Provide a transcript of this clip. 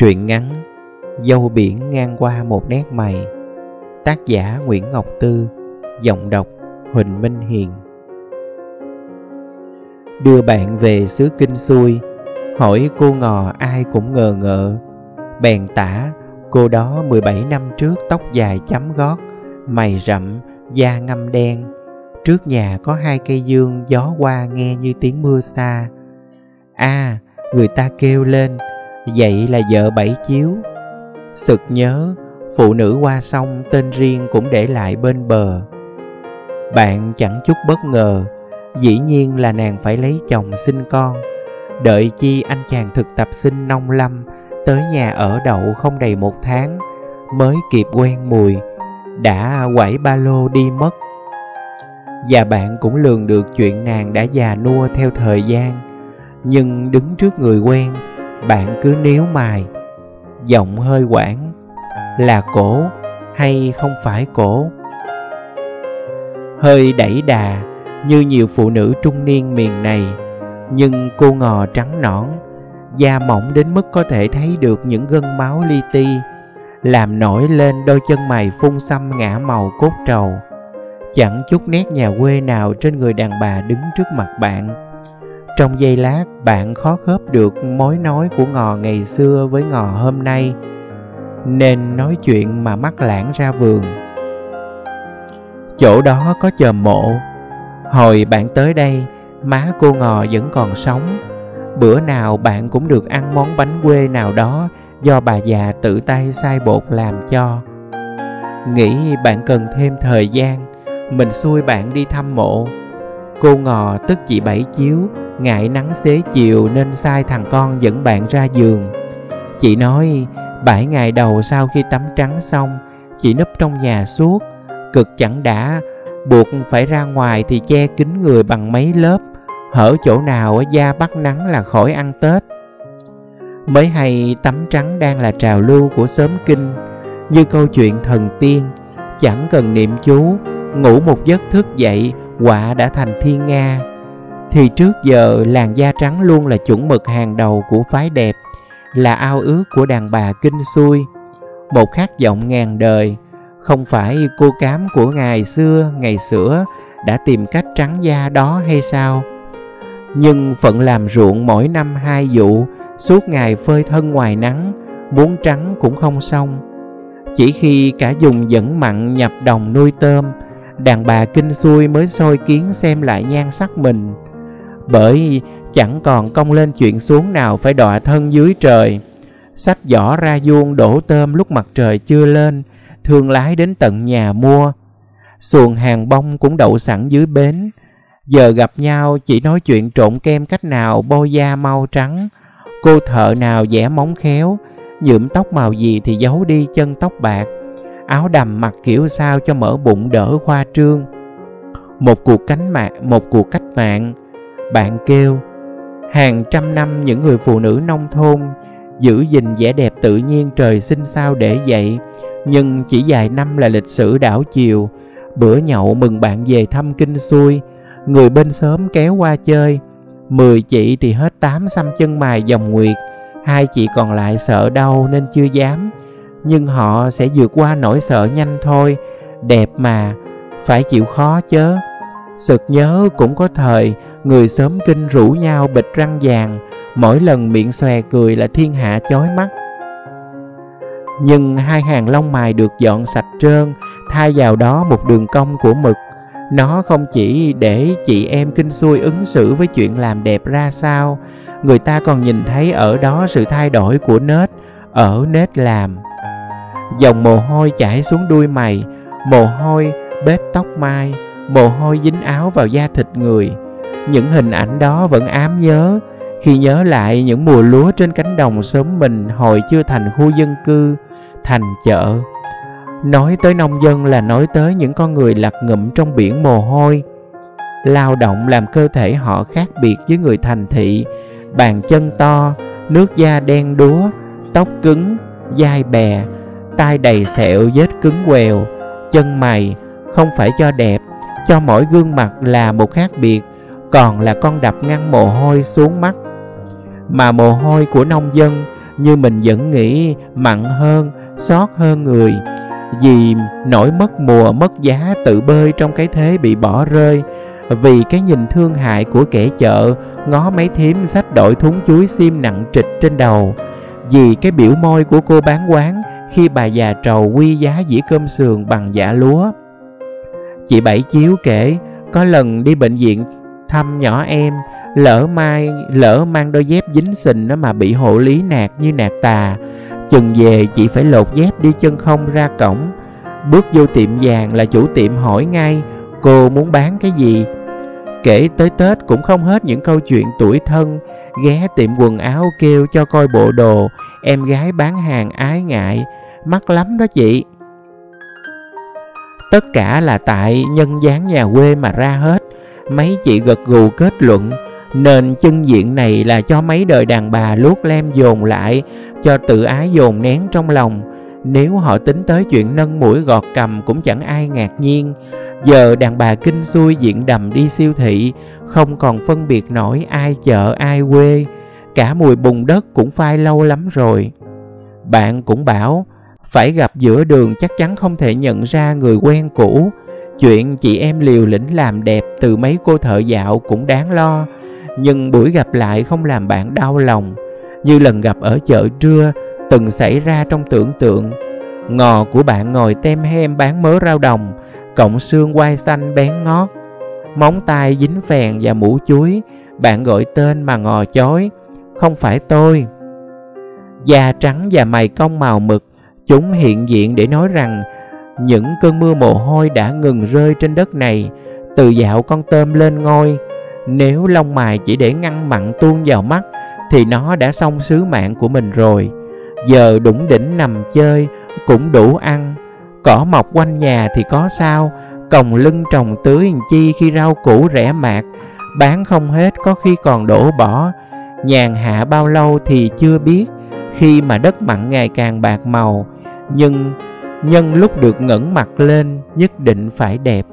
Truyện ngắn Dâu biển ngang qua một nét mày. Tác giả Nguyễn Ngọc Tư. Giọng đọc Huỳnh Minh Hiền. Đưa bạn về xứ Kinh Xuôi Hỏi cô ngò ai cũng ngờ ngợ. Bèn tả Cô đó 17 năm trước tóc dài chấm gót Mày rậm, da ngâm đen. Trước nhà có hai cây dương gió qua nghe như tiếng mưa xa. A à, người ta kêu lên vậy là vợ bảy chiếu. Sực nhớ, phụ nữ qua sông tên riêng cũng để lại bên bờ. Bạn chẳng chút bất ngờ, dĩ nhiên là nàng phải lấy chồng sinh con. Đợi chi anh chàng thực tập sinh nông lâm, tới nhà ở đậu không đầy một tháng, mới kịp quen mùi, đã quẩy ba lô đi mất. Và bạn cũng lường được chuyện nàng đã già nua theo thời gian, nhưng đứng trước người quen bạn cứ níu mài giọng hơi quảng, là cổ hay không phải cổ? Hơi đẩy đà như nhiều phụ nữ trung niên miền này, nhưng cô ngò trắng nõn, da mỏng đến mức có thể thấy được những gân máu li ti, làm nổi lên đôi chân mày phun xăm ngã màu cốt trầu. Chẳng chút nét nhà quê nào trên người đàn bà đứng trước mặt bạn trong giây lát, bạn khó khớp được mối nói của ngò ngày xưa với ngò hôm nay. Nên nói chuyện mà mắt lãng ra vườn. Chỗ đó có chòm mộ. Hồi bạn tới đây, má cô ngò vẫn còn sống. Bữa nào bạn cũng được ăn món bánh quê nào đó do bà già tự tay sai bột làm cho. Nghĩ bạn cần thêm thời gian, mình xui bạn đi thăm mộ. Cô ngò tức chị bảy chiếu ngại nắng xế chiều nên sai thằng con dẫn bạn ra giường. Chị nói, bảy ngày đầu sau khi tắm trắng xong, chị núp trong nhà suốt. Cực chẳng đã, buộc phải ra ngoài thì che kín người bằng mấy lớp. Hở chỗ nào ở da bắt nắng là khỏi ăn tết. Mới hay tắm trắng đang là trào lưu của sớm kinh. Như câu chuyện thần tiên, chẳng cần niệm chú, ngủ một giấc thức dậy, quả đã thành thiên nga thì trước giờ, làn da trắng luôn là chuẩn mực hàng đầu của phái đẹp, là ao ước của đàn bà kinh xuôi một khát vọng ngàn đời, không phải cô cám của ngày xưa ngày xưa đã tìm cách trắng da đó hay sao? Nhưng phận làm ruộng mỗi năm hai vụ, suốt ngày phơi thân ngoài nắng, muốn trắng cũng không xong. Chỉ khi cả dùng dẫn mặn nhập đồng nuôi tôm, đàn bà kinh xuôi mới soi kiến xem lại nhan sắc mình bởi chẳng còn công lên chuyện xuống nào phải đọa thân dưới trời. Sách giỏ ra vuông đổ tôm lúc mặt trời chưa lên, thương lái đến tận nhà mua. Xuồng hàng bông cũng đậu sẵn dưới bến. Giờ gặp nhau, chỉ nói chuyện trộn kem cách nào bôi da mau trắng. Cô thợ nào vẽ móng khéo, nhuộm tóc màu gì thì giấu đi chân tóc bạc. Áo đầm mặc kiểu sao cho mở bụng đỡ khoa trương. Một cuộc cánh mạng, một cuộc cách mạng bạn kêu. Hàng trăm năm những người phụ nữ nông thôn giữ gìn vẻ đẹp tự nhiên trời sinh sao để vậy nhưng chỉ vài năm là lịch sử đảo chiều. Bữa nhậu mừng bạn về thăm kinh xuôi người bên sớm kéo qua chơi. Mười chị thì hết tám xăm chân mài dòng nguyệt, hai chị còn lại sợ đau nên chưa dám. Nhưng họ sẽ vượt qua nỗi sợ nhanh thôi, đẹp mà, phải chịu khó chớ. Sực nhớ cũng có thời người sớm kinh rủ nhau bịch răng vàng, mỗi lần miệng xòe cười là thiên hạ chói mắt. Nhưng hai hàng lông mày được dọn sạch trơn, thay vào đó một đường cong của mực. Nó không chỉ để chị em kinh xuôi ứng xử với chuyện làm đẹp ra sao, người ta còn nhìn thấy ở đó sự thay đổi của nết, ở nết làm. Dòng mồ hôi chảy xuống đuôi mày, mồ hôi, bết tóc mai, mồ hôi dính áo vào da thịt người những hình ảnh đó vẫn ám nhớ. Khi nhớ lại những mùa lúa trên cánh đồng sớm mình hồi chưa thành khu dân cư, thành chợ. Nói tới nông dân là nói tới những con người lặt ngụm trong biển mồ hôi. Lao động làm cơ thể họ khác biệt với người thành thị. Bàn chân to, nước da đen đúa, tóc cứng dai bè, tai đầy sẹo vết cứng quèo, chân mày không phải cho đẹp, cho mỗi gương mặt là một khác biệt còn là con đập ngăn mồ hôi xuống mắt. Mà mồ hôi của nông dân, như mình vẫn nghĩ, mặn hơn, xót hơn người. Vì nỗi mất mùa, mất giá tự bơi trong cái thế bị bỏ rơi. Vì cái nhìn thương hại của kẻ chợ, ngó mấy thím sách đội thúng chuối xiêm nặng trịch trên đầu. Vì cái biểu môi của cô bán quán, khi bà già trầu quy giá dĩa cơm sườn bằng giả lúa. Chị bảy chiếu kể, có lần đi bệnh viện thăm nhỏ em, lỡ mai, lỡ mang đôi dép dính sình nó mà bị hộ lý nạt như nạt tà. Chừng về chị phải lột dép đi chân không ra cổng. Bước vô tiệm vàng là chủ tiệm hỏi ngay, cô muốn bán cái gì? Kể tới tết cũng không hết những câu chuyện tuổi thân, ghé tiệm quần áo kêu cho coi bộ đồ, em gái bán hàng ái ngại. Mắc lắm đó chị. Tất cả là tại nhân dáng nhà quê mà ra hết mấy chị gật gù kết luận nên chân diện này là cho mấy đời đàn bà luốt lem dồn lại, cho tự ái dồn nén trong lòng. Nếu họ tính tới chuyện nâng mũi gọt cầm cũng chẳng ai ngạc nhiên. Giờ đàn bà kinh xuôi diện đầm đi siêu thị, không còn phân biệt nổi ai chợ, ai quê. Cả mùi bùn đất cũng phai lâu lắm rồi. Bạn cũng bảo, phải gặp giữa đường chắc chắn không thể nhận ra người quen cũ chuyện chị em liều lĩnh làm đẹp từ mấy cô thợ dạo cũng đáng lo. Nhưng buổi gặp lại không làm bạn đau lòng. Như lần gặp ở chợ trưa, từng xảy ra trong tưởng tượng. Ngò của bạn ngồi tem hem bán mớ rau đồng cộng xương quai xanh bén ngót. Móng tay dính phèn và mũ chuối, bạn gọi tên mà ngò chói, không phải tôi. Da trắng và mày cong màu mực, chúng hiện diện để nói rằng những cơn mưa mồ hôi đã ngừng rơi trên đất này, từ dạo con tôm lên ngôi. Nếu lông mài chỉ để ngăn mặn tuôn vào mắt, thì nó đã xong sứ mạng của mình rồi. Giờ đủng đỉnh nằm chơi, cũng đủ ăn. Cỏ mọc quanh nhà thì có sao, còng lưng trồng tưới chi khi rau củ rẻ mạt. Bán không hết có khi còn đổ bỏ. Nhàn hạ bao lâu thì chưa biết, khi mà đất mặn ngày càng bạc màu. Nhưng nhân lúc được ngẩng mặt lên nhất định phải đẹp.